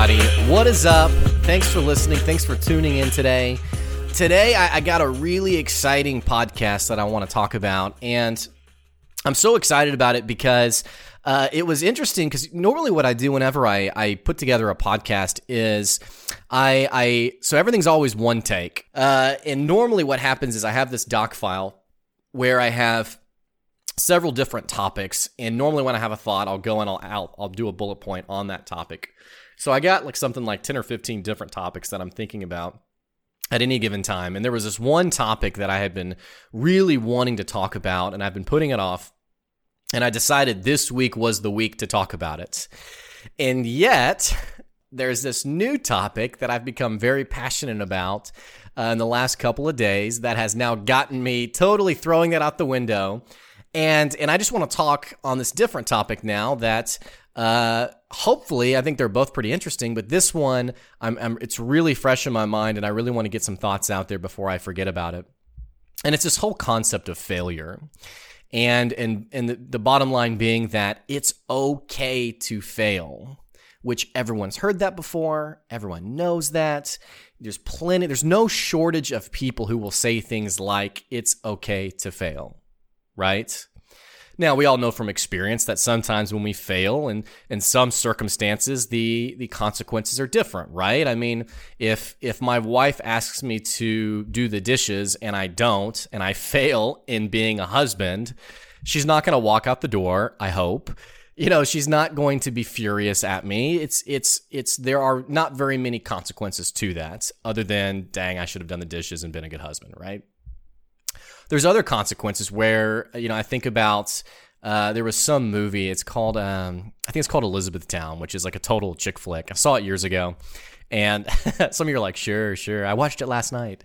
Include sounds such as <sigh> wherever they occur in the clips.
everybody. What is up? Thanks for listening. Thanks for tuning in today. Today, I, I got a really exciting podcast that I want to talk about, and I'm so excited about it because uh, it was interesting. Because normally, what I do whenever I, I put together a podcast is I, I so everything's always one take, uh, and normally what happens is I have this doc file where I have several different topics. And normally, when I have a thought, I'll go and I'll, I'll, I'll do a bullet point on that topic. So I got like something like 10 or 15 different topics that I'm thinking about at any given time. And there was this one topic that I had been really wanting to talk about, and I've been putting it off. And I decided this week was the week to talk about it. And yet, there's this new topic that I've become very passionate about uh, in the last couple of days that has now gotten me totally throwing that out the window. And and I just want to talk on this different topic now that uh, hopefully I think they're both pretty interesting, but this one I'm, I'm it's really fresh in my mind and I really want to get some thoughts out there before I forget about it. And it's this whole concept of failure. And and and the, the bottom line being that it's okay to fail which everyone's heard that before. Everyone knows that. There's plenty, there's no shortage of people who will say things like, it's okay to fail right? Now we all know from experience that sometimes when we fail and in some circumstances the the consequences are different, right? I mean, if if my wife asks me to do the dishes and I don't and I fail in being a husband, she's not going to walk out the door, I hope. You know, she's not going to be furious at me. It's it's it's there are not very many consequences to that other than dang, I should have done the dishes and been a good husband, right? There's other consequences where you know I think about uh, there was some movie. It's called um, I think it's called Elizabethtown, which is like a total chick flick. I saw it years ago, and <laughs> some of you are like, sure, sure. I watched it last night.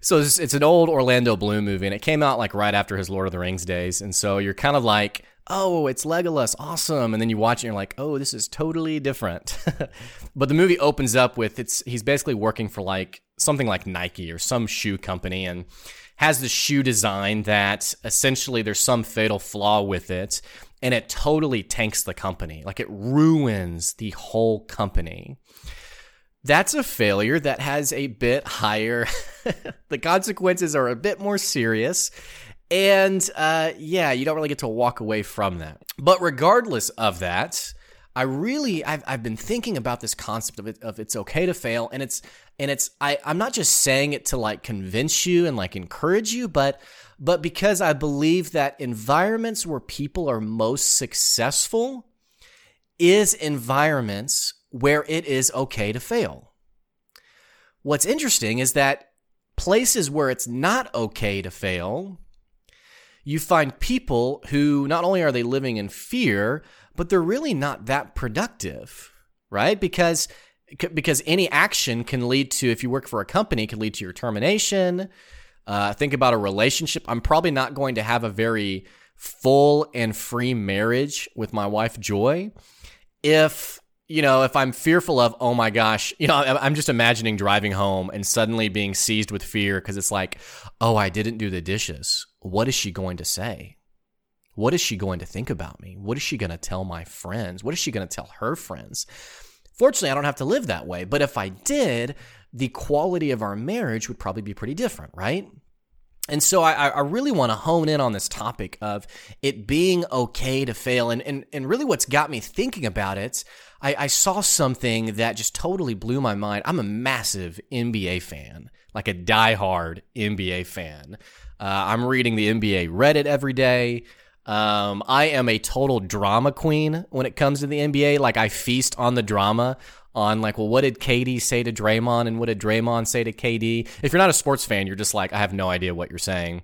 So it's, it's an old Orlando Bloom movie, and it came out like right after his Lord of the Rings days, and so you're kind of like, oh, it's Legolas, awesome, and then you watch it, and you're like, oh, this is totally different. <laughs> but the movie opens up with it's he's basically working for like something like Nike or some shoe company, and has the shoe design that essentially there's some fatal flaw with it and it totally tanks the company. Like it ruins the whole company. That's a failure that has a bit higher, <laughs> the consequences are a bit more serious. And uh, yeah, you don't really get to walk away from that. But regardless of that, I really I've, I've been thinking about this concept of it of it's okay to fail and it's and it's I I'm not just saying it to like convince you and like encourage you but but because I believe that environments where people are most successful is environments where it is okay to fail. What's interesting is that places where it's not okay to fail you find people who not only are they living in fear but they're really not that productive, right? Because because any action can lead to if you work for a company can lead to your termination. Uh, think about a relationship. I'm probably not going to have a very full and free marriage with my wife Joy if you know if I'm fearful of oh my gosh you know I'm just imagining driving home and suddenly being seized with fear because it's like oh I didn't do the dishes. What is she going to say? What is she going to think about me? What is she going to tell my friends? What is she going to tell her friends? Fortunately, I don't have to live that way. But if I did, the quality of our marriage would probably be pretty different, right? And so I, I really want to hone in on this topic of it being okay to fail. And, and, and really what's got me thinking about it, I, I saw something that just totally blew my mind. I'm a massive NBA fan, like a diehard NBA fan. Uh, I'm reading the NBA Reddit every day. Um, I am a total drama queen when it comes to the NBA. Like I feast on the drama on like, well, what did KD say to Draymond and what did Draymond say to KD? If you're not a sports fan, you're just like, I have no idea what you're saying.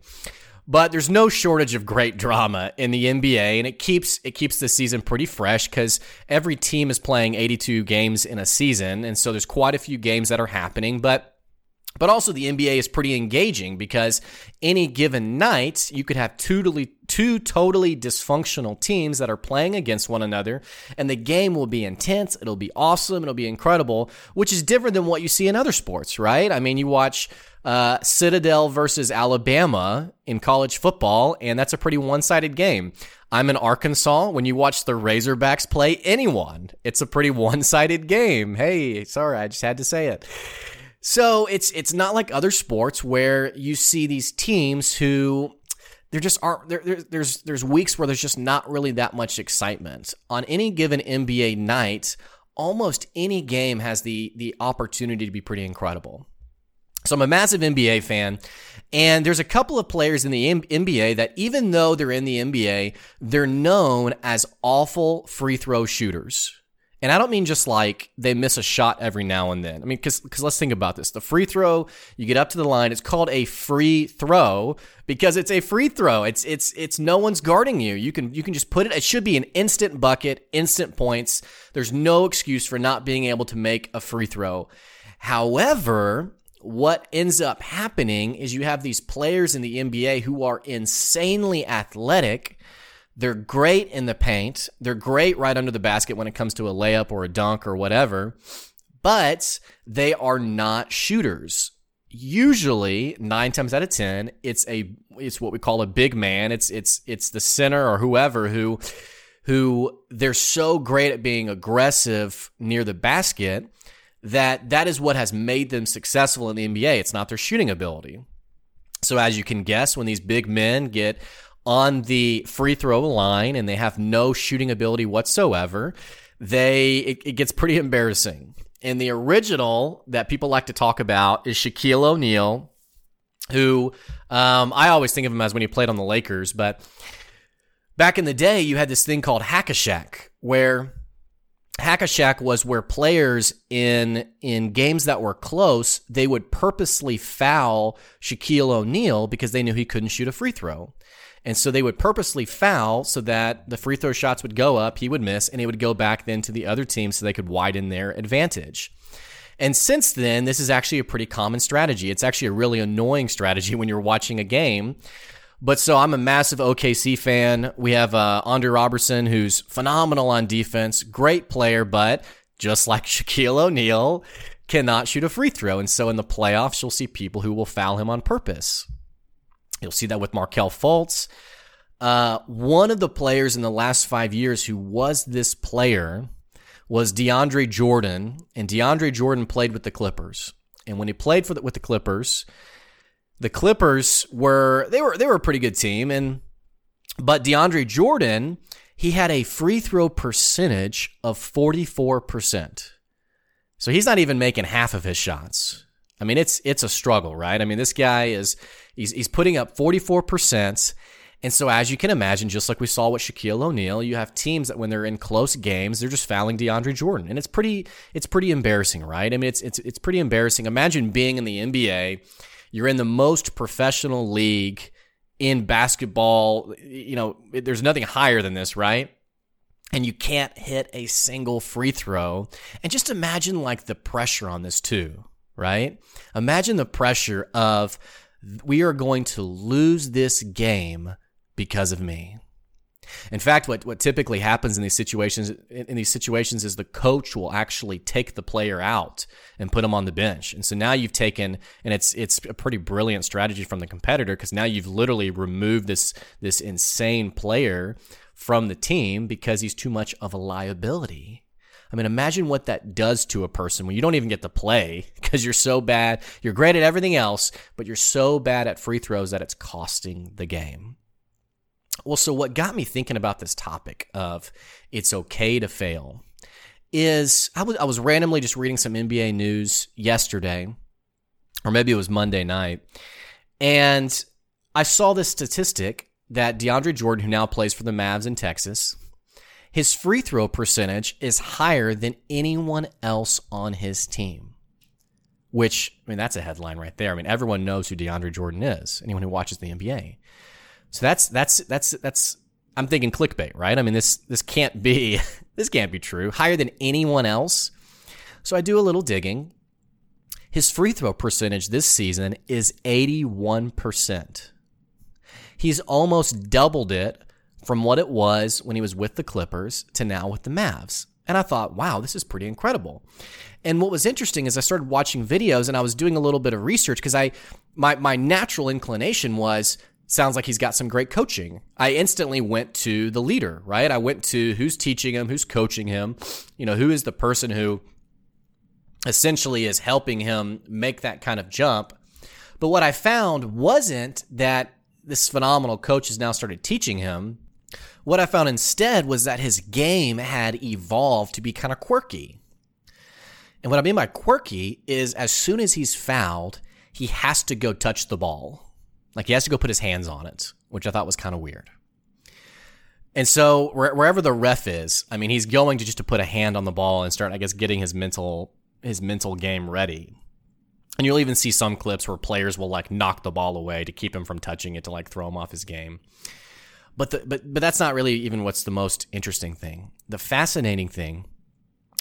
But there's no shortage of great drama in the NBA, and it keeps it keeps the season pretty fresh because every team is playing 82 games in a season, and so there's quite a few games that are happening. But But also, the NBA is pretty engaging because any given night, you could have two totally, two totally dysfunctional teams that are playing against one another, and the game will be intense. It'll be awesome. It'll be incredible, which is different than what you see in other sports, right? I mean, you watch uh, Citadel versus Alabama in college football, and that's a pretty one sided game. I'm in Arkansas. When you watch the Razorbacks play anyone, it's a pretty <laughs> one sided game. Hey, sorry, I just had to say it. So it's it's not like other sports where you see these teams who there just aren't there, there, there's there's weeks where there's just not really that much excitement on any given NBA night. Almost any game has the the opportunity to be pretty incredible. So I'm a massive NBA fan, and there's a couple of players in the NBA that even though they're in the NBA, they're known as awful free throw shooters. And I don't mean just like they miss a shot every now and then. I mean, because let's think about this. The free throw, you get up to the line. It's called a free throw because it's a free throw. It's it's it's no one's guarding you. You can you can just put it. It should be an instant bucket, instant points. There's no excuse for not being able to make a free throw. However, what ends up happening is you have these players in the NBA who are insanely athletic they're great in the paint. They're great right under the basket when it comes to a layup or a dunk or whatever, but they are not shooters. Usually, nine times out of ten, it's a it's what we call a big man. It's it's it's the center or whoever who who they're so great at being aggressive near the basket that that is what has made them successful in the NBA. It's not their shooting ability. So as you can guess, when these big men get on the free throw line and they have no shooting ability whatsoever, they it, it gets pretty embarrassing. And the original that people like to talk about is Shaquille O'Neal, who um, I always think of him as when he played on the Lakers. But back in the day, you had this thing called Hack-a-Shaq, where Hack-a-Shaq was where players in in games that were close, they would purposely foul Shaquille O'Neal because they knew he couldn't shoot a free throw. And so they would purposely foul so that the free throw shots would go up, he would miss, and it would go back then to the other team so they could widen their advantage. And since then, this is actually a pretty common strategy. It's actually a really annoying strategy <laughs> when you're watching a game. But so I'm a massive OKC fan. We have uh, Andre Roberson, who's phenomenal on defense, great player, but just like <laughs> Shaquille O'Neal, cannot shoot a free throw. And so in the playoffs, you'll see people who will foul him on purpose. You'll see that with Markelle Fultz. Uh, one of the players in the last five years who was this player was DeAndre Jordan, and DeAndre Jordan played with the Clippers. And when he played for the, with the Clippers, the Clippers were they were they were a pretty good team, and but DeAndre Jordan he had a free throw percentage of forty four percent. So he's not even making half of his shots. I mean, it's it's a struggle, right? I mean, this guy is he's he's putting up 44%. And so, as you can imagine, just like we saw with Shaquille O'Neal, you have teams that when they're in close games, they're just fouling DeAndre Jordan, and it's pretty it's pretty embarrassing, right? I mean, it's it's it's pretty embarrassing. Imagine being in the NBA, you're in the most professional league in basketball. You know, there's nothing higher than this, right? And you can't hit a single free throw. And just imagine like the pressure on this too right? Imagine the pressure of we are going to lose this game because of me. In fact, what, what typically happens in these situations in these situations is the coach will actually take the player out and put him on the bench. And so now you've taken and it's it's a pretty brilliant strategy from the competitor because now you've literally removed this this insane player from the team because he's too much of a liability. I mean, imagine what that does to a person when you don't even get to play because you're so bad. You're great at everything else, but you're so bad at free throws that it's costing the game. Well, so what got me thinking about this topic of it's okay to fail is I was I was randomly just reading some NBA news yesterday, or maybe it was Monday night, and I saw this statistic that DeAndre Jordan, who now plays for the Mavs in Texas, his free throw percentage is higher than anyone else on his team. Which, I mean, that's a headline right there. I mean, everyone knows who DeAndre Jordan is, anyone who watches the NBA. So that's, that's, that's, that's, I'm thinking clickbait, right? I mean, this, this can't be, <laughs> this can't be true. Higher than anyone else. So I do a little digging. His free throw percentage this season is 81%. He's almost doubled it from what it was when he was with the Clippers to now with the Mavs. And I thought, wow, this is pretty incredible. And what was interesting is I started watching videos and I was doing a little bit of research because I my my natural inclination was sounds like he's got some great coaching. I instantly went to the leader, right? I went to who's teaching him, who's coaching him, you know, who is the person who essentially is helping him make that kind of jump. But what I found wasn't that this phenomenal coach has now started teaching him. What I found instead was that his game had evolved to be kind of quirky. And what I mean by quirky is as soon as he's fouled, he has to go touch the ball. Like he has to go put his hands on it, which I thought was kind of weird. And so wherever the ref is, I mean, he's going to just to put a hand on the ball and start, I guess, getting his mental his mental game ready. And you'll even see some clips where players will like knock the ball away to keep him from touching it to like throw him off his game. But the, but but that's not really even what's the most interesting thing. The fascinating thing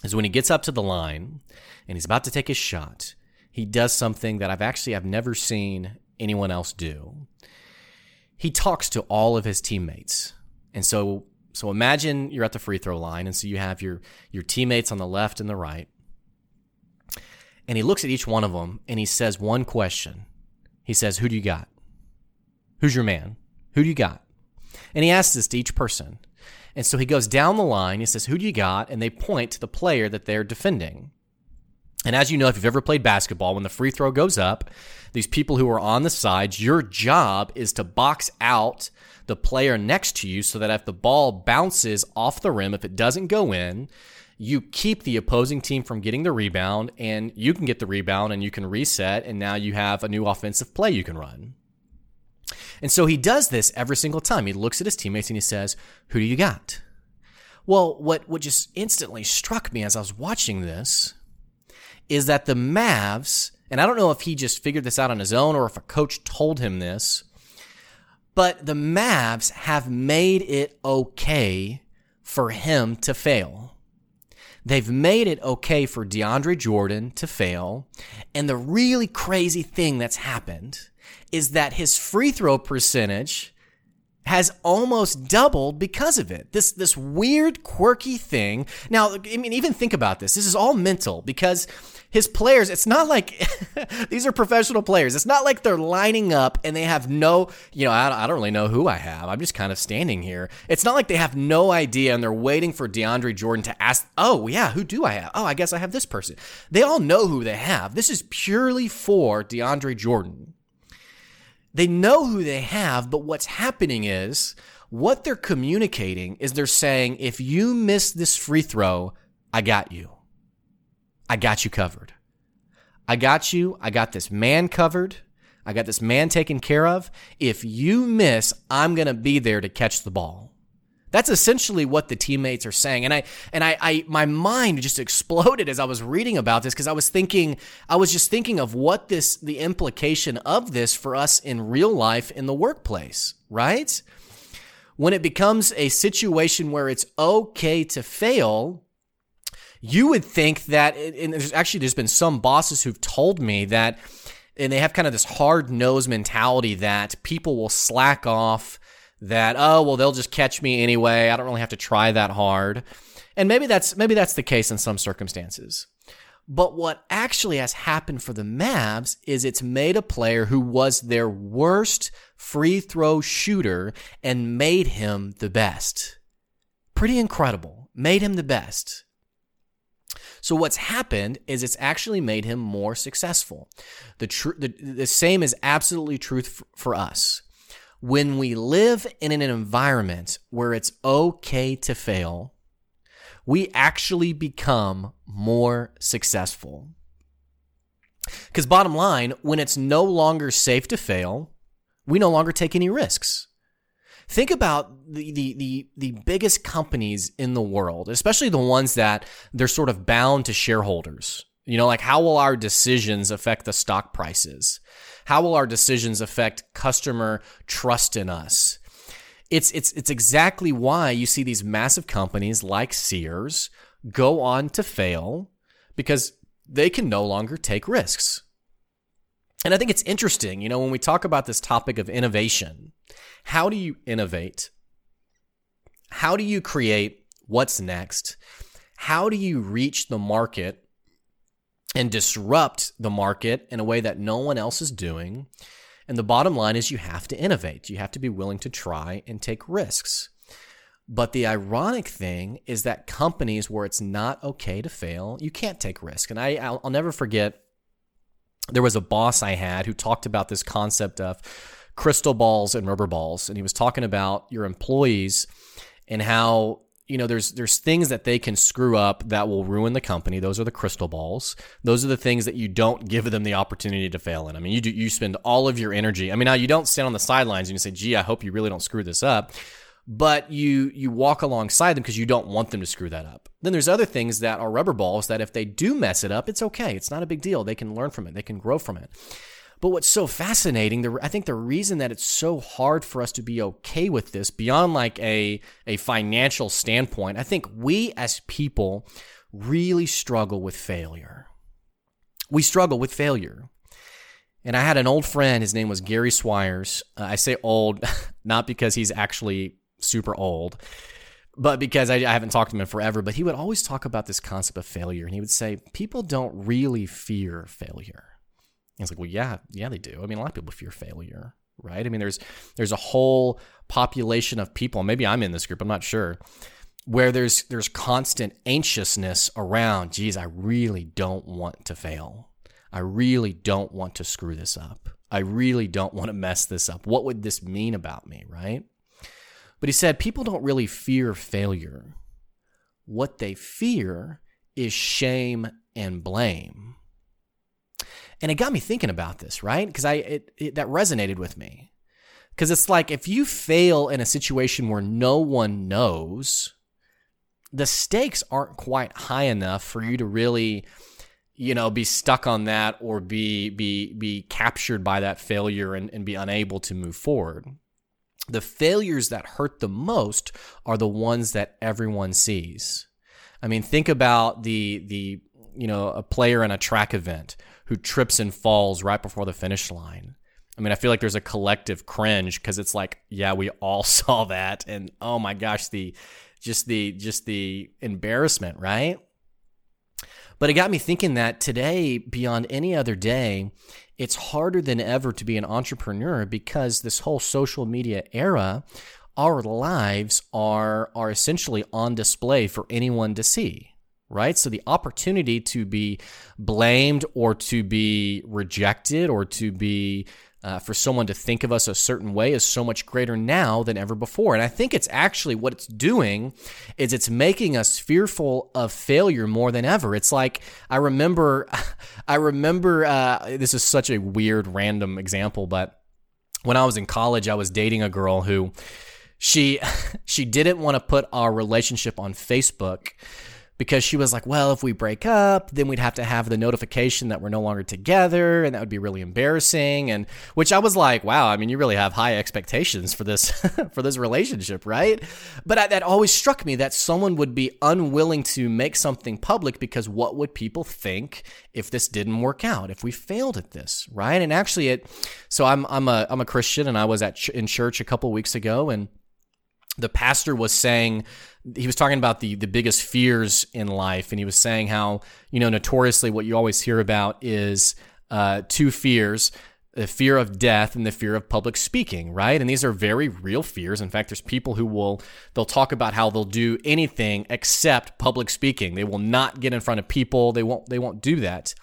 is when he gets up to the line and he's about to take his shot, he does something that I've actually I've never seen anyone else do. He talks to all of his teammates. And so so imagine you're at the free throw line and so you have your your teammates on the left and the right. And he looks at each one of them and he says one question. He says, "Who do you got? Who's your man? Who do you got?" And he asks this to each person. And so he goes down the line. He says, Who do you got? And they point to the player that they're defending. And as you know, if you've ever played basketball, when the free throw goes up, these people who are on the sides, your job is to box out the player next to you so that if the ball bounces off the rim, if it doesn't go in, you keep the opposing team from getting the rebound and you can get the rebound and you can reset and now you have a new offensive play you can run. And so he does this every single time. He looks at his teammates and he says, Who do you got? Well, what, what just instantly struck me as I was watching this is that the Mavs, and I don't know if he just figured this out on his own or if a coach told him this, but the Mavs have made it okay for him to fail. They've made it okay for DeAndre Jordan to fail. And the really crazy thing that's happened is that his free throw percentage has almost doubled because of it. This this weird quirky thing. Now, I mean even think about this. This is all mental because his players, it's not like <laughs> these are professional players. It's not like they're lining up and they have no, you know, I, I don't really know who I have. I'm just kind of standing here. It's not like they have no idea and they're waiting for DeAndre Jordan to ask, oh, yeah, who do I have? Oh, I guess I have this person. They all know who they have. This is purely for DeAndre Jordan. They know who they have, but what's happening is what they're communicating is they're saying, if you miss this free throw, I got you. I got you covered. I got you. I got this man covered. I got this man taken care of. If you miss, I'm going to be there to catch the ball. That's essentially what the teammates are saying. And I and I, I my mind just <laughs> exploded as I was reading about this because I was thinking I was just thinking of what this the implication of this for us in real life in the workplace, right? When it becomes a situation where it's okay to fail, you would think that and there's actually there's been some bosses who've told me that and they have kind of this hard nosed mentality that people will slack off that oh well they'll just catch me anyway i don't really have to try that hard and maybe that's maybe that's the case in some circumstances but what actually has happened for the Mavs is it's made a player who was their worst free throw shooter and made him the best. Pretty incredible. Made him the best. So what's happened is it's actually made him more successful. The, tr- the, the same is absolutely true f- for us when we live in an environment where it's okay to fail, we actually become more successful. Because, bottom line, when it's no longer safe to fail, we no longer take any risks. Think about the, the, the, the, biggest companies in the world, especially the ones that they're sort of bound to shareholders. You know, like how will our decisions affect the stock prices? How will our decisions affect customer trust in us? It's, it's, it's exactly why you see these massive companies like Sears go on to fail because they can no longer take risks. And I think it's interesting, you know, when we talk about this topic of innovation, how do you innovate? How do you create what's next? How do you reach the market and disrupt the market in a way that no one else is doing? And the bottom line is you have to innovate. You have to be willing to try and take risks. But the ironic thing is that companies where it's not okay to fail, you can't take risk. And I, I'll, I'll never forget there was a boss I had who talked about this concept of crystal balls and rubber balls. And he was talking about your employees and how you know there's there's things that they can screw up that will ruin the company those are the crystal balls those are the things that you don't give them the opportunity to fail in i mean you do you spend all of your energy i mean now you don't stand on the sidelines and you say gee i hope you really don't screw this up but you you walk alongside them because you don't want them to screw that up. Then there's other things that are rubber balls that if they do mess it up, it's okay. It's not a big deal. They can learn from it. They can grow from it. But what's so fascinating, the, I think the reason that it's so hard for us to be okay with this beyond like a a financial standpoint, I think we as people really struggle with failure. We struggle with failure. And I had an old friend, his name was Gary Swires. Uh, I say old <laughs> not because he's actually super old, but because I, I, haven't talked to him in forever. But he would always talk about this concept of failure, and he would say people don't really fear failure. It's like, well, yeah, yeah, they do. I mean, a lot of people fear failure, right? I mean, there's there's a whole population of people. Maybe I'm in this group. I'm not sure. Where there's there's constant anxiousness around. Geez, I really don't want to fail. I really don't want to screw this up. I really don't want to mess this up. What would this mean about me, right? But he said people don't really fear failure. What they fear is shame and blame. And it got me thinking about this, right? Because I it, it, that resonated with me. Because it's like if you fail in a situation where no one knows, the stakes aren't quite high enough for you to really, you know, be stuck on that or be be be captured by that failure and, and be unable to move forward the failures that hurt the most are the ones that everyone sees. I mean, think about the the you know a player in a track event who trips and falls right before the finish line. I mean, I feel like there's a collective cringe because it's like, yeah, we all <laughs> saw that, and oh my gosh, the just the just the embarrassment, right? But it got me thinking that today, beyond any other day, it's harder than ever to be an entrepreneur because this whole social media era, our lives are are essentially on display for anyone to see right? So the opportunity to be blamed or to be rejected or to be uh, for someone to think of us a certain way is so much greater now than ever before. And I think it's actually what it's doing is it's making us fearful of failure more than ever. It's like I remember, <laughs> I remember. Uh, this is such a weird, random example, but when I was in college, I was dating a girl who she <laughs> she didn't want to put our relationship on Facebook because she was like, well, if we break up, then we'd have to have the notification that we're no longer together, and that would be really embarrassing. And which I was like, wow, I mean, you really have high expectations for this <laughs> for this relationship, right? But I, that always struck me that someone would be unwilling to make something public because what would people think if this didn't work out, if we failed at this, right? And actually, it. So I'm I'm a I'm a Christian, and I was at ch- in church a couple weeks ago, and the pastor was saying he was talking about the the biggest fears in life, and he was saying how you know notoriously what you always hear about is uh, two fears. The fear of death and the fear of public speaking, right? And these are very real fears. In fact, there's people who will they'll talk about how they'll do anything except public speaking. They will not get in front of people. They won't they won't do that.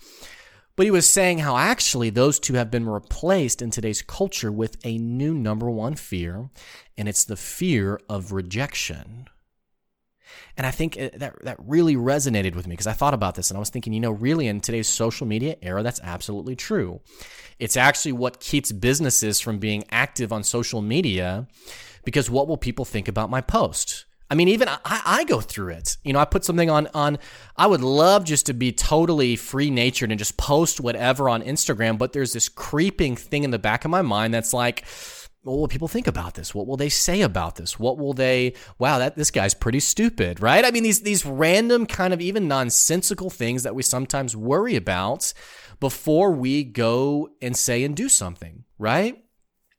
But he was saying how actually those two have been replaced in today's culture with a new number one fear, and it's the fear of rejection. And I think uh, that that really resonated with me because I thought about this and I was thinking, you know, really in today's social media era, that's absolutely true. It's actually what keeps businesses from being active on social media because what will people think about my post? I mean, even I, I go through it. You know, I put something on on. I would love just to be totally free natured and just post whatever on Instagram, but there's this creeping thing in the back of my mind that's like, what will people think about this? What will they say about this? What will they, wow, that this guy's pretty stupid, right? I mean, these, these random kind of even nonsensical things that we sometimes worry about before we go and say and do something, right?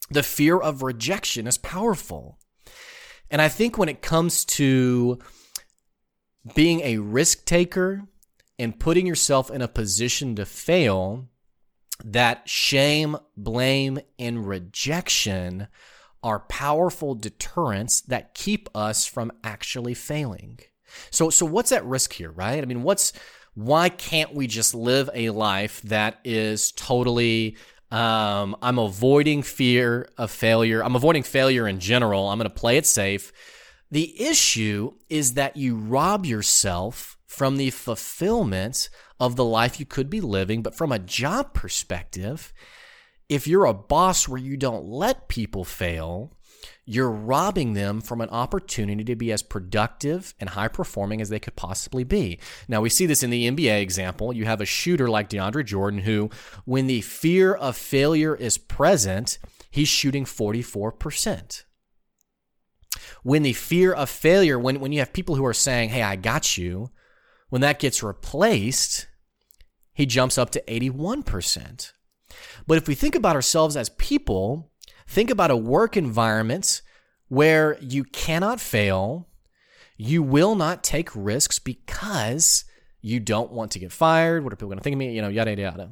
The fear of rejection is powerful. And I think when it comes to being a risk taker and putting yourself in a position to fail, that shame, blame, and rejection are powerful deterrents that keep us from actually failing. So, so what's at risk here, right? I mean, what's why can't we just live a life that is totally um, I'm avoiding fear of failure. I'm avoiding failure in general. I'm going to play it safe. The issue is that you rob yourself from the fulfillment of the life you could be living. But from a job perspective, if you're a boss where you don't let people fail, you're robbing them from an opportunity to be as productive and high performing as they could possibly be. Now, we see this in the NBA example. You have a shooter like DeAndre Jordan who, when the fear of failure is present, he's shooting 44%. When the fear of failure, when, when you have people who are saying, hey, I got you, when that gets replaced, he jumps up to 81%. But if we think about ourselves as people, think about a work environment where you cannot fail, you will not take risks because you don't want to get fired. What are people going to think of me? You know, yada, yada, yada.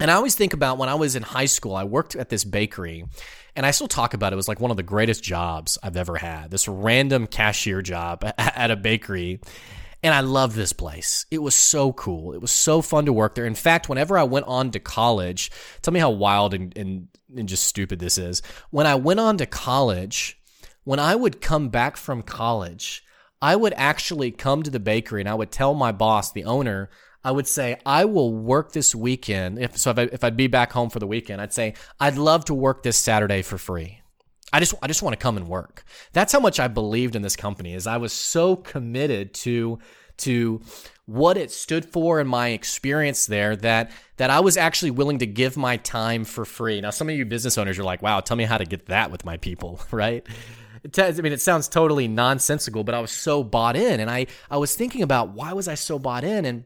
And I always think about when I was in high school, I worked at this bakery and I still talk about it. It was like one of the greatest jobs I've ever had. This random cashier job at a bakery. And I love this place. It was so cool. It was so fun to work there. In fact, whenever I went on to college, tell me how wild and, and, and just stupid this is. When I went on to college, when I would come back from college, I would actually come to the bakery and I would tell my boss, the owner, I would say, I will work this weekend. If so, if, I, if I'd be back home for the weekend, I'd say, I'd love to work this Saturday for free. I just I just want to come and work. That's how much I believed in this company. Is I was so committed to to what it stood for and my experience there that that I was actually willing to give my time for free. Now some of you business owners are like, "Wow, tell me how to get that with my people," <laughs> right? I mean, it sounds totally nonsensical, but I was so bought in and I I was thinking about why was I so bought in and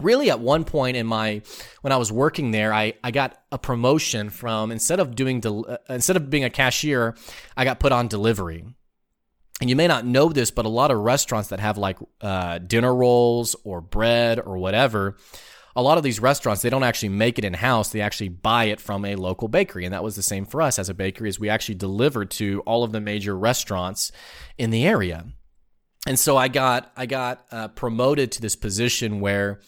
really at one point in my when i was working there i, I got a promotion from instead of doing del, uh, instead of being a cashier i got put on delivery. And you may not know this but a lot of restaurants that have like uh, dinner rolls or bread or whatever a lot of these restaurants they don't actually make it in house they actually buy it from a local bakery. And that was the same for us as a bakery as we actually delivered to all of the major restaurants in the area. And so i got i got uh, promoted to this position where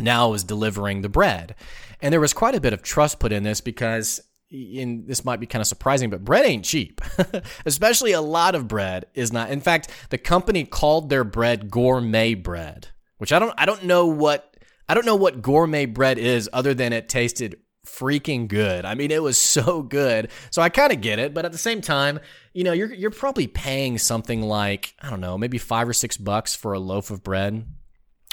now was delivering the bread. And there was quite a bit of trust put in this because and this might be kind of surprising, but bread ain't cheap. <laughs> Especially a lot of bread is not. In fact, the company called their bread gourmet bread, which I don't I don't know what I don't know what gourmet bread is other than it tasted freaking good. I mean, it was so good. So I kind of get it, but at the same time, you know, you're you're probably paying something like, I don't know, maybe 5 or 6 bucks for a loaf of bread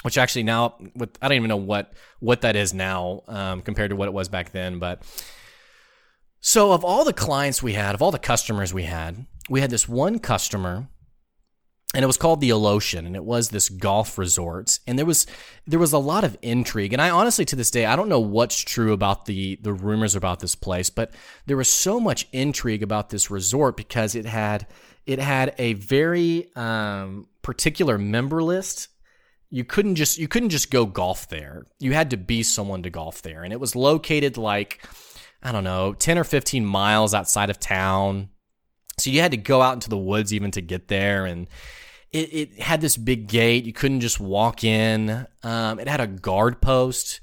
which actually now with I don't even know what what that is now um, compared to what it was back then. But so of all the clients we had, of all the customers we had, we had this one customer, and it was called the Alotian, and it was this golf resort, and there was there was a lot of intrigue. And I honestly, to this day, I don't know what's true about the the rumors about this place, but there was so much intrigue about this resort because it had it had a very um, particular member list you couldn't just you couldn't just go golf there. You had to be someone to golf there, and it was located like I don't know, ten or fifteen miles outside of town. So you had to go out into the woods even to get there, and it, it had this big gate. You couldn't just walk in. Um, it had a guard post.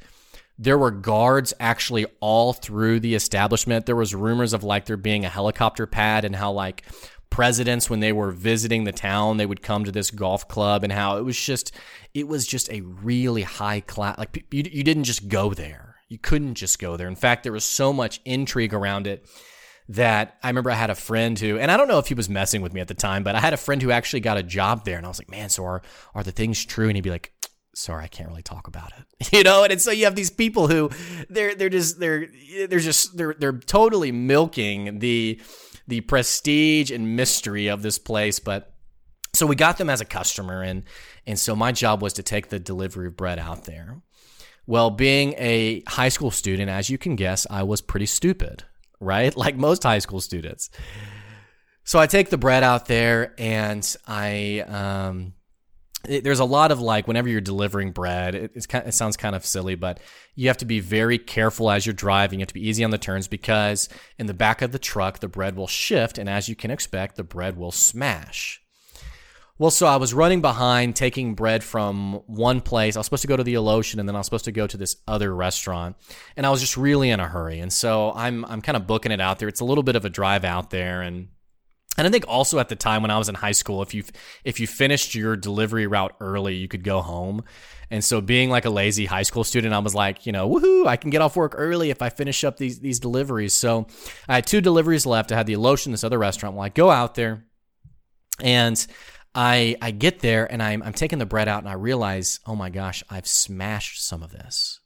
There were guards actually all through the establishment. There was rumors of like there being a helicopter pad and how like presidents when they were visiting the town they would come to this golf club and how it was just it was just a really high class like you, you didn't just go there you couldn't just go there in fact there was so much intrigue around it that I remember I had a friend who, and I don't know if he was messing with me at the time, but I had a friend who actually got a job there, and I was like, man, so are are the things true? And he'd be like, sorry, I can't really talk about it. <laughs> You know, and so you have these people who they're they're just they're they're just they're they're totally milking the the prestige and mystery of this place, but so we got them as a customer and and so my job was to take the delivery of bread out there. Well, being a high school student, as you can guess, I was pretty stupid, right? <laughs> Like most high school students. So I take the bread out there and I um it, there's a lot of like whenever you're delivering bread, it, kind, it sounds kind of silly, but you have to be very careful as you're driving. You have to be easy on the turns because in the back of the truck, the bread will shift, and as you can expect, the bread will smash. Well, so I was running behind, taking bread from one place. I was supposed to go to the Alotian, and then I was supposed to go to this other restaurant, and I was just really in a hurry. And so I'm I'm kind of booking it out there. It's a little bit of a drive out there, and and I think also at the time when I was in high school, if you if you finished your delivery route early, you could go home. And so being like a lazy high school student, I was like, you know, woohoo, I can get off work early if I finish up these these deliveries. So I had two deliveries left. I had the Alotian, this other restaurant. Well, I go out there and I I get there and I'm I'm taking the bread out and I realize, oh my gosh, I've smashed some of this.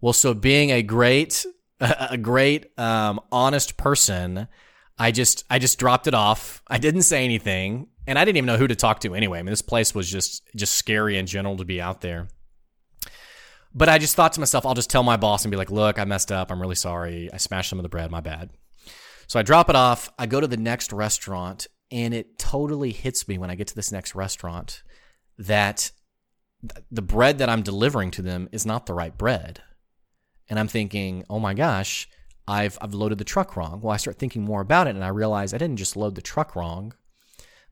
Well, so being a great <laughs> a great um, honest person, I just I just dropped it off. I didn't say anything, and I didn't even know who to talk to anyway. I mean, this place was just just scary in general to be out there. But I just thought to myself, I'll just tell my boss and be like, "Look, I messed up. I'm really sorry. I smashed some of the bread. My bad." So I drop it off. I go to the next restaurant, and it totally hits me when I get to this next restaurant that the bread that I'm delivering to them is not the right bread. And I'm thinking, "Oh my gosh." I've, I've loaded the truck wrong. Well, I start thinking more about it and I realize I didn't just load the truck wrong.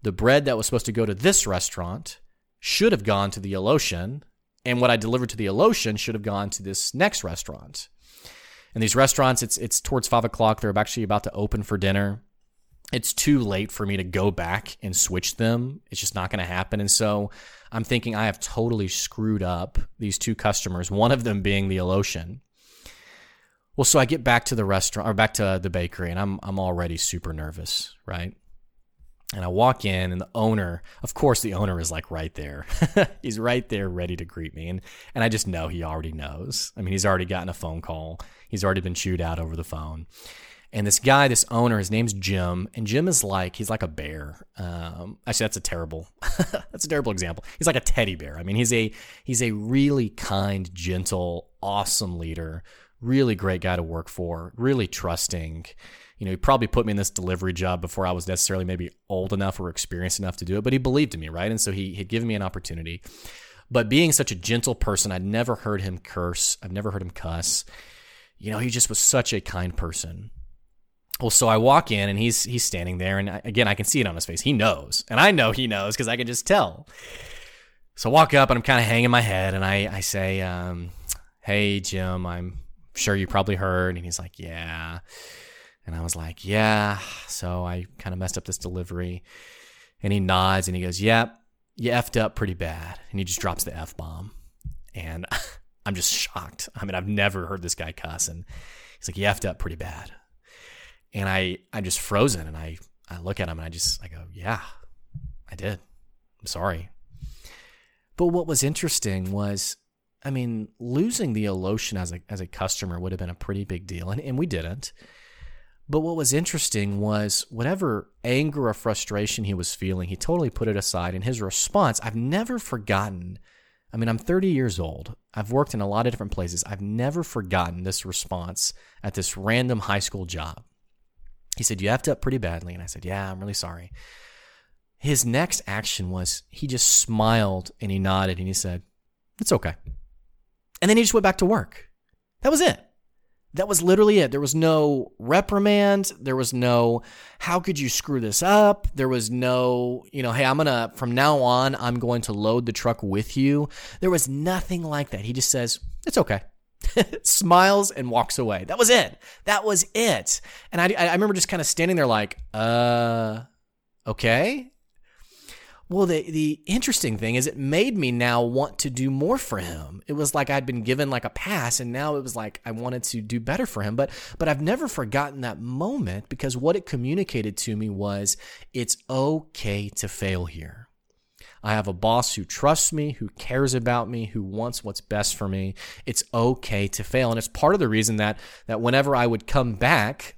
The bread that was supposed to go to this restaurant should have gone to the Alotian, and what I delivered to the Alotian should have gone to this next restaurant. And these restaurants, it's it's towards five o'clock. They're actually about to open for dinner. It's too late for me to go back and switch them. It's just not going to happen. And so I'm thinking I have totally screwed up these two customers. One of them being the Alotian. Well, so I get back to the restaurant or back to the bakery, and I'm I'm already super nervous, right? And I walk in, and the owner, of course, the owner is like right there. <laughs> he's right there, ready to greet me, and and I just know he already knows. I mean, he's already gotten a phone call. He's already been chewed out over the phone. And this guy, this owner, his name's Jim, and Jim is like he's like a bear. Um, actually, that's a terrible, <laughs> that's a terrible example. He's like a teddy bear. I mean, he's a he's a really kind, gentle, awesome leader really great guy to work for, really trusting. You know, he probably put me in this delivery job before I was necessarily maybe old enough or experienced enough to do it, but he believed in me, right? And so he had given me an opportunity. But being such a gentle person, I'd never heard him curse. I've never heard him cuss. You know, he just was such a kind person. Well, so I walk in and he's he's standing there, and I, again I can see it on his face. He knows, and I know he knows because I can just tell. So I walk up and I'm kind of hanging my head, and I I say, um, "Hey Jim, I'm sure you probably heard. And he's like, yeah. And I was like, yeah. So I kind of messed up this delivery. And he nods and he goes, yep, you effed up pretty bad. And he just drops the F bomb. And <laughs> I'm just shocked. I mean, I've never heard this guy cuss. And he's like, you effed up pretty bad. And I, I'm just frozen. And I, I look at him and I just, I go, yeah, I did. I'm sorry. But what was interesting was I mean, losing the Alotian as a as a customer would have been a pretty big deal, and, and we didn't. But what was interesting was whatever anger or frustration he was feeling, he totally put it aside. And his response, I've never forgotten. I mean, I'm 30 years old. I've worked in a lot of different places. I've never forgotten this response at this random high school job. He said, You effed up pretty badly. And I said, Yeah, I'm really sorry. His next action was he just smiled and he nodded and he said, It's okay. And then he just went back to work. That was it. That was literally it. There was no reprimand. There was no, how could you screw this up? There was no, you know, hey, I'm going to, from now on, I'm going to load the truck with you. There was nothing like that. He just says, it's okay. <laughs> Smiles and walks away. That was it. That was it. And I, I remember just kind of standing there like, uh, okay. Well, the the interesting thing is it made me now want to do more for him. It was like I'd been given like a pass and now it was like I wanted to do better for him. But but I've never forgotten that moment because what it communicated to me was it's okay to fail here. I have a boss who trusts me, who cares about me, who wants what's best for me. It's okay to fail. And it's part of the reason that, that whenever I would come back,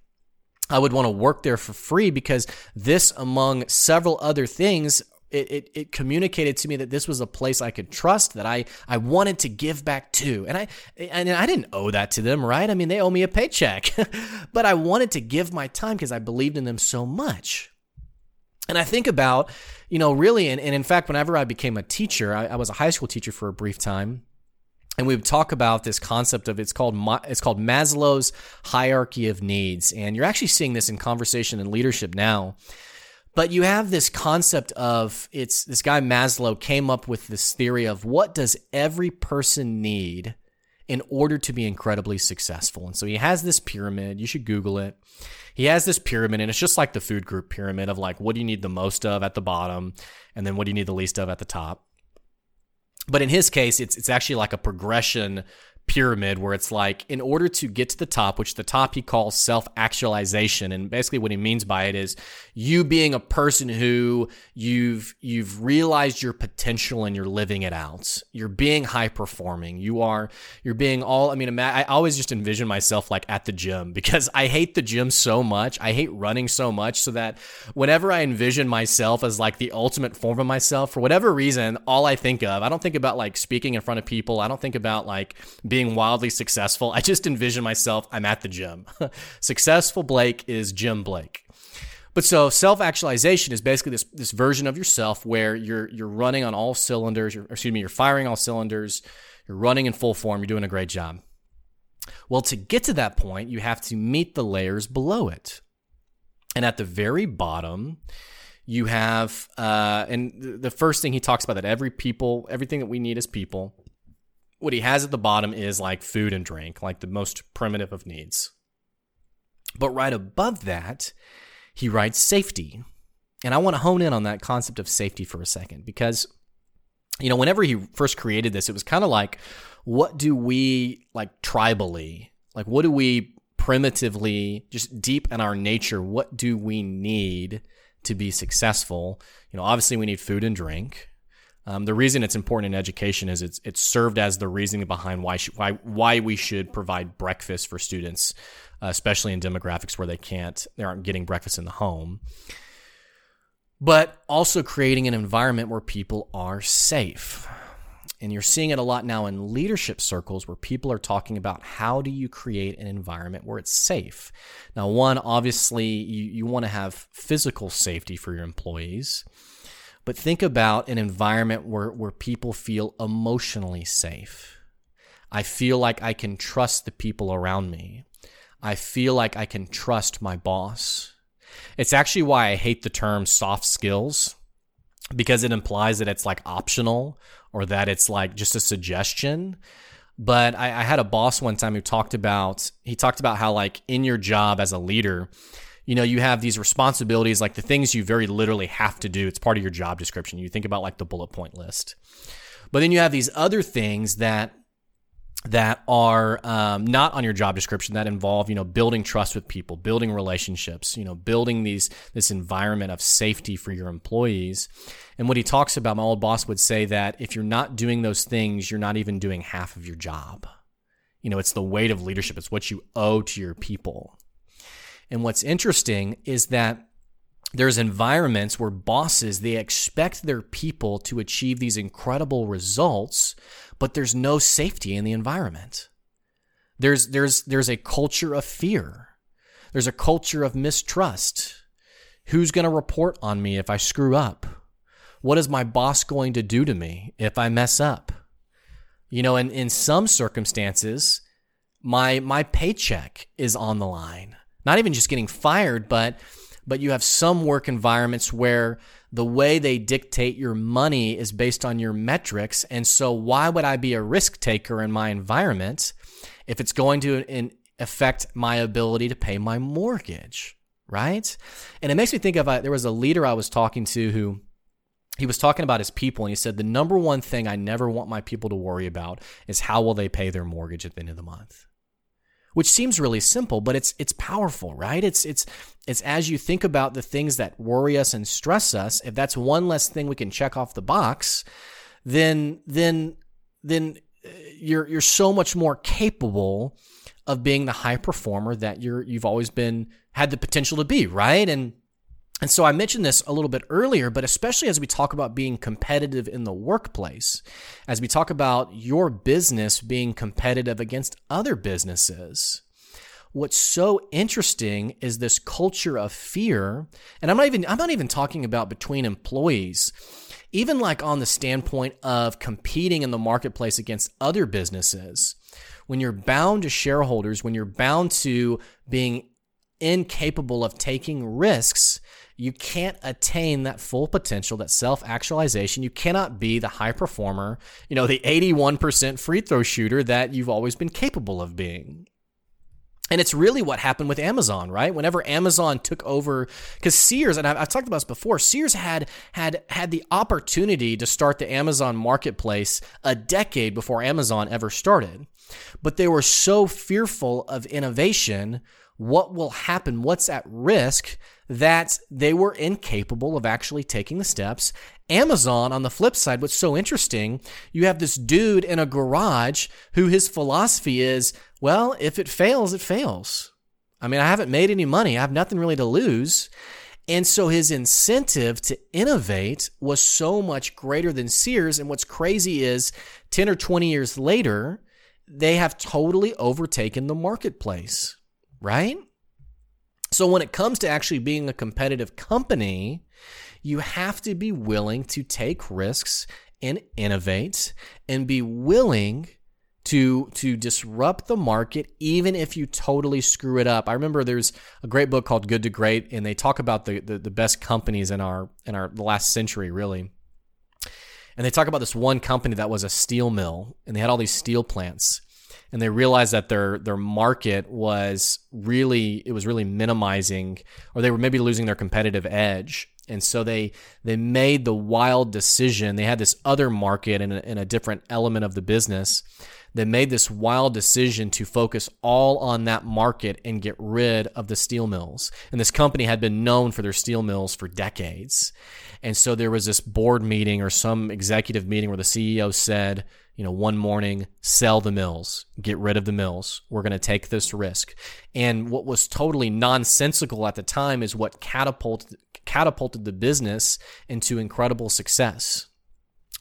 I would want to work there for free because this, among several other things, it, it, it, communicated to me that this was a place I could trust that I, I wanted to give back to. And I, and I didn't owe that to them, right? I mean, they owe me a paycheck, <laughs> but I wanted to give my time because I believed in them so much. And I think about, you know, really, and, and in fact, whenever I became a teacher, I, I was a high school teacher for a brief time and we would talk about this concept of it's called it's called Maslow's hierarchy of needs and you're actually seeing this in conversation and leadership now but you have this concept of it's this guy Maslow came up with this theory of what does every person need in order to be incredibly successful. And so he has this pyramid. You should Google it. He has this pyramid, and it's just like the food group pyramid of like, what do you need the most of at the bottom, and then what do you need the least of at the top. But in his case, it's it's actually like a progression pyramid where it's like in order to get to the top which the top he calls self-actualization and basically what he means by it is you being a person who you've you've realized your potential and you're living it out. You're being high performing. You are you're being all i mean i always just envision myself like at the gym <laughs> because i hate the gym so much. I hate running so much so that whenever i envision myself as like the ultimate form of myself for whatever reason all i think of i don't think about like speaking in front of people. I don't think about like being being wildly successful, I just envision myself, I'm at the gym. <laughs> successful Blake is Jim Blake. But so self-actualization is basically this this version of yourself where you're you're running on all cylinders, excuse me, you're firing all cylinders, you're running in full form, you're doing a great job. Well, to get to that point, you have to meet the layers below it. And at the very bottom, you have uh, and the first thing he talks about that every people, everything that we need as people what he has at the bottom is like food and drink, like the most primitive of needs. But right above that, he writes safety. And I want to hone in on that concept of safety for a second because, you know, whenever he first created this, it was kind of like, what do we like tribally, like, what do we primitively, just deep in our nature, what do we need to be successful? You know, obviously we need food and drink. Um, the reason it's important in education is it's it's served as the reasoning behind why sh- why why we should provide breakfast for students, uh, especially in demographics where they can't they aren't getting breakfast in the home. But also creating an environment where people are safe. And you're seeing it a lot now in leadership circles where people are talking about how do you create an environment where it's safe. Now, one, obviously, you, you want to have physical safety for your employees. But think about an environment where, where people feel emotionally safe. I feel like I can trust the people around me. I feel like I can trust my boss. It's actually why I hate the term soft skills because it implies that it's like optional or that it's like just a suggestion. But I, I had a boss one time who talked about, he talked about how, like, in your job as a leader, you know, you have these responsibilities, like the things you very literally have to do. It's part of your job description. You think about like the bullet point list. But then you have these other things that that are um, not on your job description that involve you know building trust with people building relationships you know building these this environment of safety for your employees and what he talks about my old boss would say that if you're not doing those things you're not even doing half of your job you know it's the weight of leadership it's what you owe to your people and what's interesting is that there's environments where bosses they expect their people to achieve these incredible results, but there's no safety in the environment. There's there's there's a culture of fear. There's a culture of mistrust. Who's going to report on me if I screw up? What is my boss going to do to me if I mess up? You know, and in some circumstances, my my paycheck is on the line not even just getting fired, but but you have some work environments where the way they dictate your money is based on your metrics. And so, why would I be a risk taker in my environment if it's going to in, affect my ability to pay my mortgage? Right. And it makes me think of uh, there was a leader I was talking to who he was talking about his people and he said, The number one thing I never want my people to worry about is how will they pay their mortgage at the end of the month which seems really simple, but it's it's powerful, right? It's it's it's as you think about the things that worry us and stress us, if that's one less thing we can check off the box, then then then uh, you're you're so much more capable of being the high performer that you're you've always been had the potential to be, right? And and so I mentioned this a little bit earlier, but especially as we talk about being competitive in the workplace, as we talk about your business being competitive against other businesses. What's so interesting is this culture of fear, and I'm not even I'm not even talking about between employees. Even like on the standpoint of competing in the marketplace against other businesses, when you're bound to shareholders, when you're bound to being incapable of taking risks, you can't attain that full potential, that self actualization. You cannot be the high performer, you know, the 81% free throw shooter that you've always been capable of being. And it's really what happened with Amazon, right? Whenever Amazon took over, because Sears, and I've, I've, talked about this before, Sears had had had the opportunity to start the Amazon marketplace a decade before Amazon ever started, but they were so fearful of innovation, what will happen, what's at risk, that they were incapable of actually taking the steps. Amazon, on the flip side, what's so interesting, you have this dude in a garage who his philosophy is, well, if it fails, it fails. I mean, I haven't made any money, I have nothing really to lose. And so his incentive to innovate was so much greater than Sears. And what's crazy is 10 or 20 years later, they have totally overtaken the marketplace, right? So when it comes to actually being a competitive company, you have to be willing to take risks and innovate and be willing to to disrupt the market even if you totally screw it up. I remember there's a great book called Good to Great and they talk about the the, the best companies in our in our the last century really. And they talk about this one company that was a steel mill and they had all these steel plants and they realized that their their market was really it was really minimizing or they were maybe losing their competitive edge. And so they they made the wild decision. They had this other market in a, in a different element of the business they made this wild decision to focus all on that market and get rid of the steel mills and this company had been known for their steel mills for decades and so there was this board meeting or some executive meeting where the ceo said you know, one morning, sell the mills, get rid of the mills. We're going to take this risk. And what was totally nonsensical at the time is what catapulted catapulted the business into incredible success.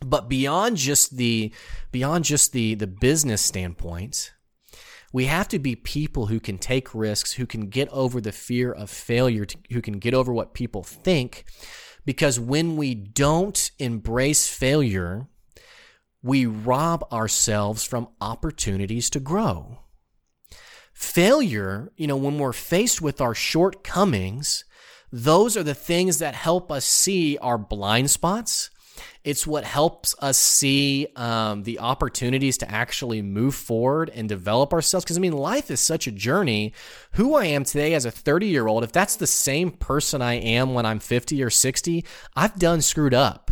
But beyond just the beyond just the the business standpoint, we have to be people who can take risks, who can get over the fear of failure, who can get over what people think. Because when we don't embrace failure, we rob ourselves from opportunities to grow. Failure, you know, when we're faced with our shortcomings, those are the things that help us see our blind spots. It's what helps us see um, the opportunities to actually move forward and develop ourselves. Because, I mean, life is such a journey. Who I am today as a 30 year old, if that's the same person I am when I'm 50 or 60, I've done screwed up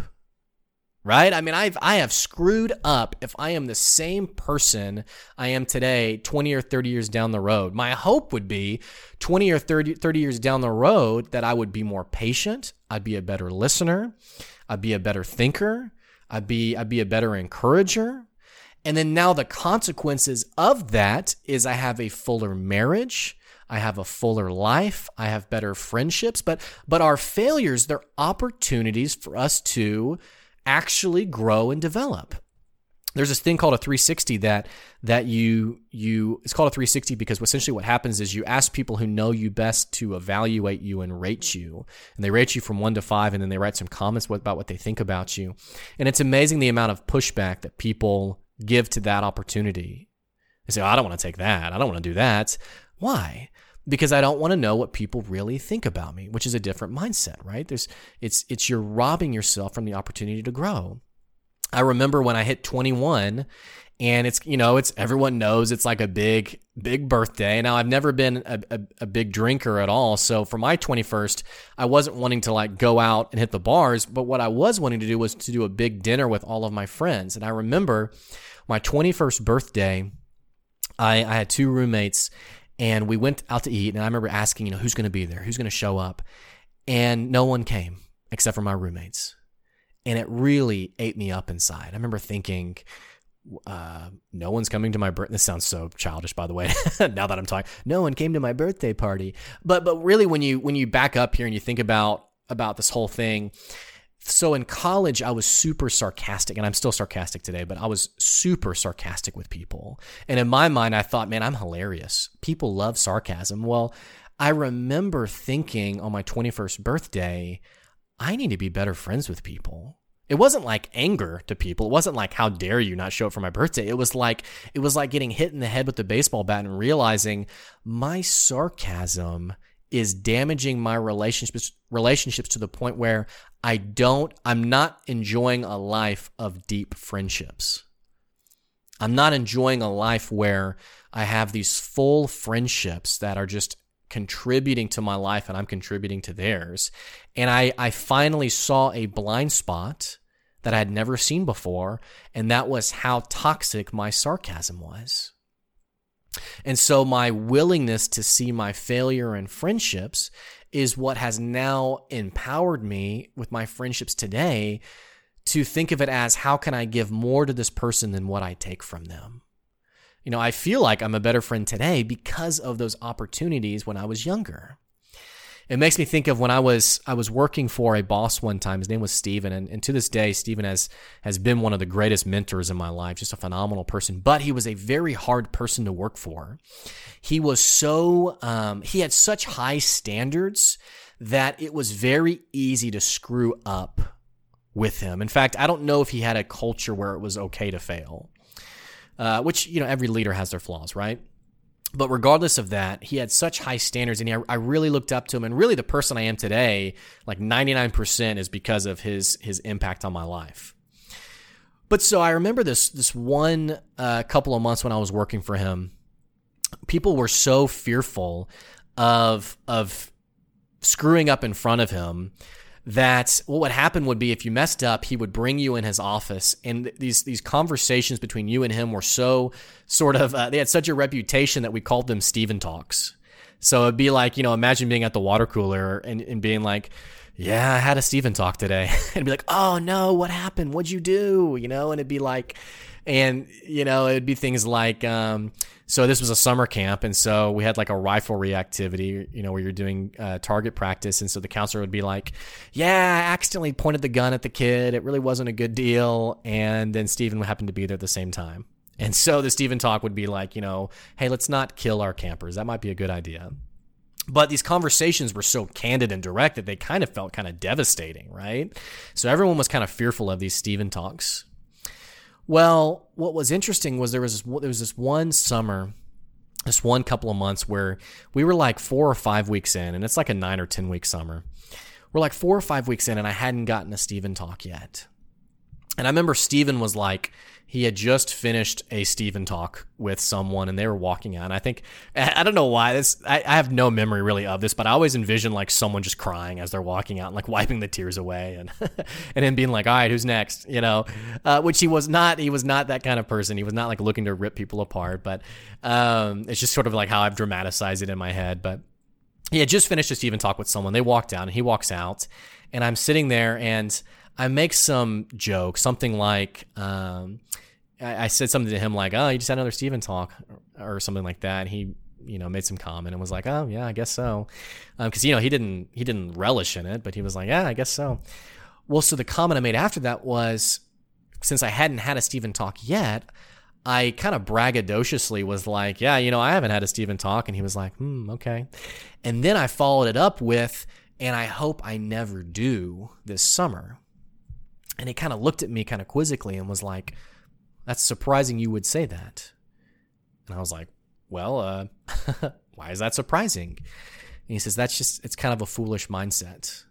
right? I mean, I've I have screwed up if I am the same person I am today 20 or 30 years down the road. My hope would be 20 or 30, 30 years down the road that I would be more patient, I'd be a better listener, I'd be a better thinker, I'd be I'd be a better encourager. And then now the consequences of that is I have a fuller marriage. I have a fuller life. I have better friendships. But but our failures, they're opportunities for us to actually grow and develop. There's this thing called a 360 that that you you it's called a 360 because essentially what happens is you ask people who know you best to evaluate you and rate you, and they rate you from one to five, and then they write some comments about what they think about you, and it's amazing the amount of pushback that people give to that opportunity. They say, oh, "I don't want to take that. I don't want to do that." Why? Because I don't want to know what people really think about me, which is a different mindset, right? There's it's it's you're robbing yourself from the opportunity to grow. I remember when I hit 21 and it's you know it's everyone knows it's like a big big birthday now i've never been a, a, a, big drinker at all so for my 21st i wasn't wanting to like go out and hit the bars but what i was wanting to do was to do a big dinner with all of my friends and i remember my 21st birthday I, I had two roommates and we went out to eat and I remember asking, you know, who's going to be there? Who's going to show up? And no one came except for my roommates. And it really ate me up inside. I remember thinking, uh, no one's coming to my birthday. This sounds so childish, by the way. <laughs> now that I'm talking, no one came to my birthday party. But but really, when you when you back up here and you think about about this whole thing, so in college, I was super sarcastic, and I'm still sarcastic today, but I was super sarcastic with people. And in my mind, I thought, man, I'm hilarious. People love sarcasm. Well, I remember thinking on my 21st birthday, I need to be better friends with people. It wasn't like anger to people. It wasn't like how dare you not show up for my birthday. It was like it was like getting hit in the head with a baseball bat and realizing my sarcasm is damaging my relationships relationships to the point where I don't I'm not enjoying a life of deep friendships. I'm not enjoying a life where I have these full friendships that are just contributing to my life and I'm contributing to theirs. And I, I finally saw a blind spot that I had never seen before, and that was how toxic my sarcasm was. And so my willingness to see my failure in friendships is what has now empowered me with my friendships today to think of it as how can I give more to this person than what I take from them? You know, I feel like I'm a better friend today because of those opportunities when I was younger. It makes me think of when I was I was working for a boss one time. His name was Steven, and, and to this day, Steven has has been one of the greatest mentors in my life. Just a phenomenal person, but he was a very hard person to work for. He was so um, he had such high standards that it was very easy to screw up with him. In fact, I don't know if he had a culture where it was okay to fail uh, which you know every leader has their flaws, right? But regardless of that, he had such high standards, and he, I really looked up to him. And really, the person I am today, like ninety nine percent, is because of his his impact on my life. But so I remember this this one uh, couple of months when I was working for him, people were so fearful of of screwing up in front of him that what would happen would be if you messed up, he would bring you in his office, and these these conversations between you and him were so sort of uh, they had such a reputation that we called them Steven talks. So it'd be like you know imagine being at the water cooler and, and being like. Yeah, I had a Steven talk today. <laughs> and be like, oh no, what happened? What'd you do? You know, and it'd be like, and you know, it'd be things like, um, so this was a summer camp, and so we had like a riflery activity, you know, where you're doing uh, target practice, and so the counselor would be like, "Yeah, I accidentally pointed the gun at the kid. It really wasn't a good deal." And then Steven happened to be there at the same time, and so the Steven talk would be like, you know, "Hey, let's not kill our campers. That might be a good idea." But these conversations were so candid and direct that they kind of felt kind of devastating, right? So everyone was kind of fearful of these Steven talks. Well, what was interesting was there was this, there was this one summer, this one couple of months where we were like four or five weeks in, and it's like a nine or ten week summer. We're like four or five weeks in, and I hadn't gotten a Steven talk yet. And I remember Steven was like, he had just finished a Steven talk with someone and they were walking out. And I think, I don't know why this, I, I, have no memory really of this, but I always envision like someone just crying as they're walking out and like wiping the tears away and, <laughs> and then being like, all right, who's next? You know, uh, which he was not, he was not that kind of person. He was not like looking to rip people apart, but um, it's just sort of like how I've dramatized it in my head. But he had just finished a Steven talk with someone. They walked down and he walks out and I'm sitting there and I make some joke, something like, um, I, I, said something to him like, "Oh, you just had another Steven talk," or, or something like that. And he, you know, made some comment and was like, "Oh, yeah, I guess so," because um, you know he didn't he didn't relish in it, but he was like, "Yeah, I guess so." Well, so the comment I made after that was, since I hadn't had a Steven talk yet, I kind of braggadociously was like, "Yeah, you know, I haven't had a Steven talk," and he was like, "Hmm, okay," and then I followed it up with, "And I hope I never do this summer." And he kind of looked at me kind of quizzically and was like, That's surprising you would say that. And I was like, Well, uh, <laughs> why is that surprising? And he says, That's just, it's kind of a foolish mindset.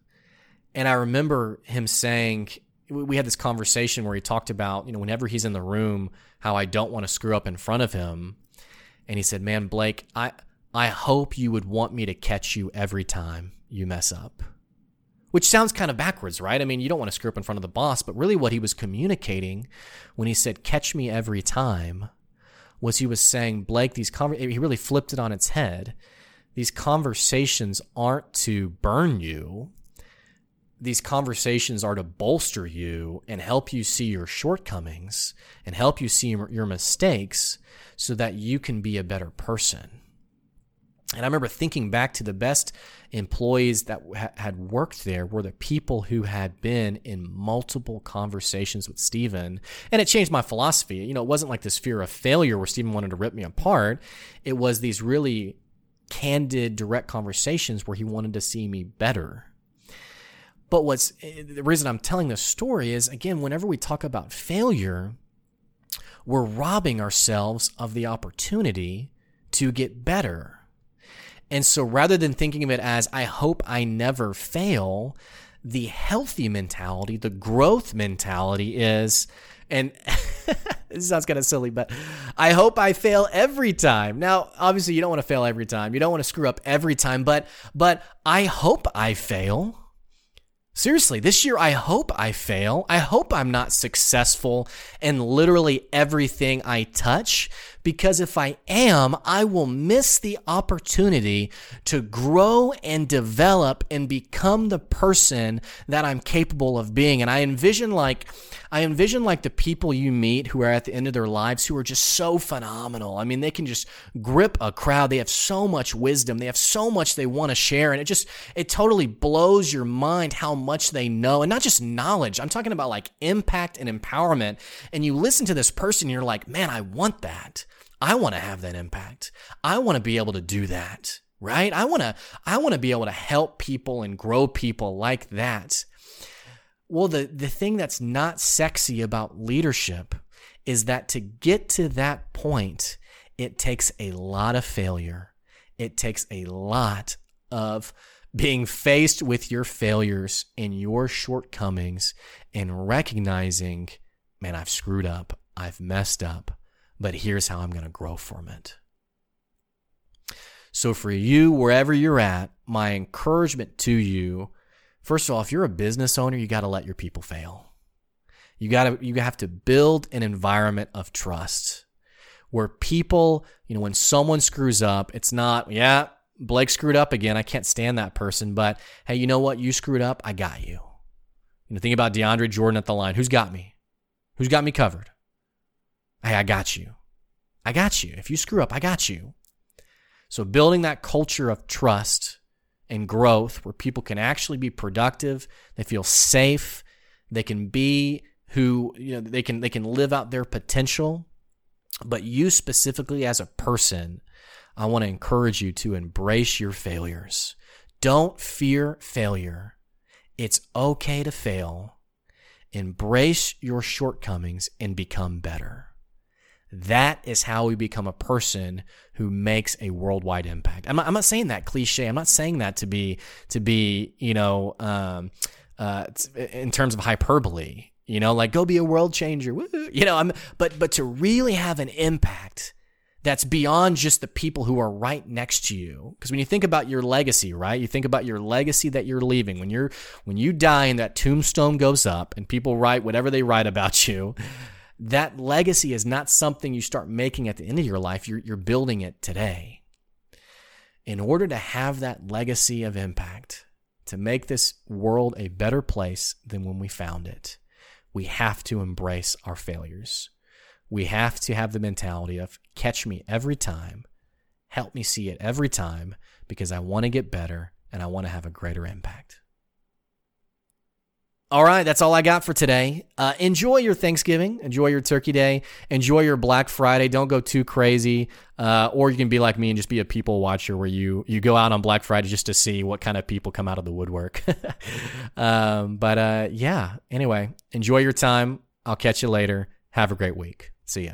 And I remember him saying, we had this conversation where he talked about, you know, whenever he's in the room, how I don't want to screw up in front of him. And he said, Man, Blake, I, I hope you would want me to catch you every time you mess up which sounds kind of backwards, right? I mean, you don't want to screw up in front of the boss, but really what he was communicating when he said, catch me every time, was he was saying, Blake, these conver- he really flipped it on its head. These conversations aren't to burn you. These conversations are to bolster you and help you see your shortcomings and help you see your mistakes so that you can be a better person. And I remember thinking back to the best employees that ha- had worked there were the people who had been in multiple conversations with Steven. And it changed my philosophy. You know, it wasn't like this fear of failure where Steven wanted to rip me apart. It was these really candid, direct conversations where he wanted to see me better. But what's eh, the reason I'm telling this story is again, whenever we talk about failure, we're robbing ourselves of the opportunity to get better and so rather than thinking of it as, I hope I never fail, the healthy mentality, the growth mentality is, and <laughs> this sounds kind of silly, but I hope I fail every time. Now, obviously, you don't want to fail every time. You don't want to screw up every time, but but I hope I fail. Seriously, this year I hope I fail. I hope I'm not successful in literally everything I touch because if I am, I will miss the opportunity to grow and develop and become the person that I'm capable of being. And I envision like, I envision like the people you meet who are at the end of their lives who are just so phenomenal. I mean, they can just grip a crowd. They have so much wisdom. They have so much they want to share. And it just, it totally blows your mind how much they know. And not just knowledge. I'm talking about like impact and empowerment. And you listen to this person, you're like, man, I want that. I want to have that impact. I want to be able to do that, right? I want to I want to be able to help people and grow people like that. Well, the the thing that's not sexy about leadership is that to get to that point, it takes a lot of failure. It takes a lot of being faced with your failures and your shortcomings and recognizing, man, I've screwed up. I've messed up but here's how I'm going to grow from it. So, for you, wherever you're at, my encouragement to you first of all, if you're a business owner, you got to let your people fail. You got to you have to build an environment of trust where people, you know, when someone screws up, it's not, yeah, Blake screwed up again. I can't stand that person, but hey, you know what? You screwed up. I got you. You know, think about DeAndre Jordan at the line. Who's got me? Who's got me covered? Hey, I got you. I got you. If you screw up, I got you. So building that culture of trust and growth where people can actually be productive, they feel safe, they can be who, you know, they can they can live out their potential. But you specifically as a person, I want to encourage you to embrace your failures. Don't fear failure. It's okay to fail. Embrace your shortcomings and become better. That is how we become a person who makes a worldwide impact. I'm not, I'm not saying that cliche. I'm not saying that to be to be you know um, uh, in terms of hyperbole. You know, like go be a world changer. Woo! You know, I'm but but to really have an impact that's beyond just the people who are right next to you because when you think about your legacy right you think about your legacy that you're leaving when you're when you die and that tombstone goes up and people write whatever they write about <laughs> you that legacy is not something you start making at the end of your life. You're, you're building it today. In order to have that legacy of impact, to make this world a better place than when we found it, we have to embrace our failures. We have to have the mentality of catch me every time, help me see it every time, because I want to get better and I want to have a greater impact. All right, that's all I got for today. Uh, enjoy your Thanksgiving. Enjoy your Turkey Day. Enjoy your Black Friday. Don't go too crazy. Uh, or you can be like me and just be a people watcher where you you go out on Black Friday just to see what kind of people come out of the woodwork. <laughs> um, but uh, yeah. Anyway, enjoy your time. I'll catch you later. Have a great week. See ya.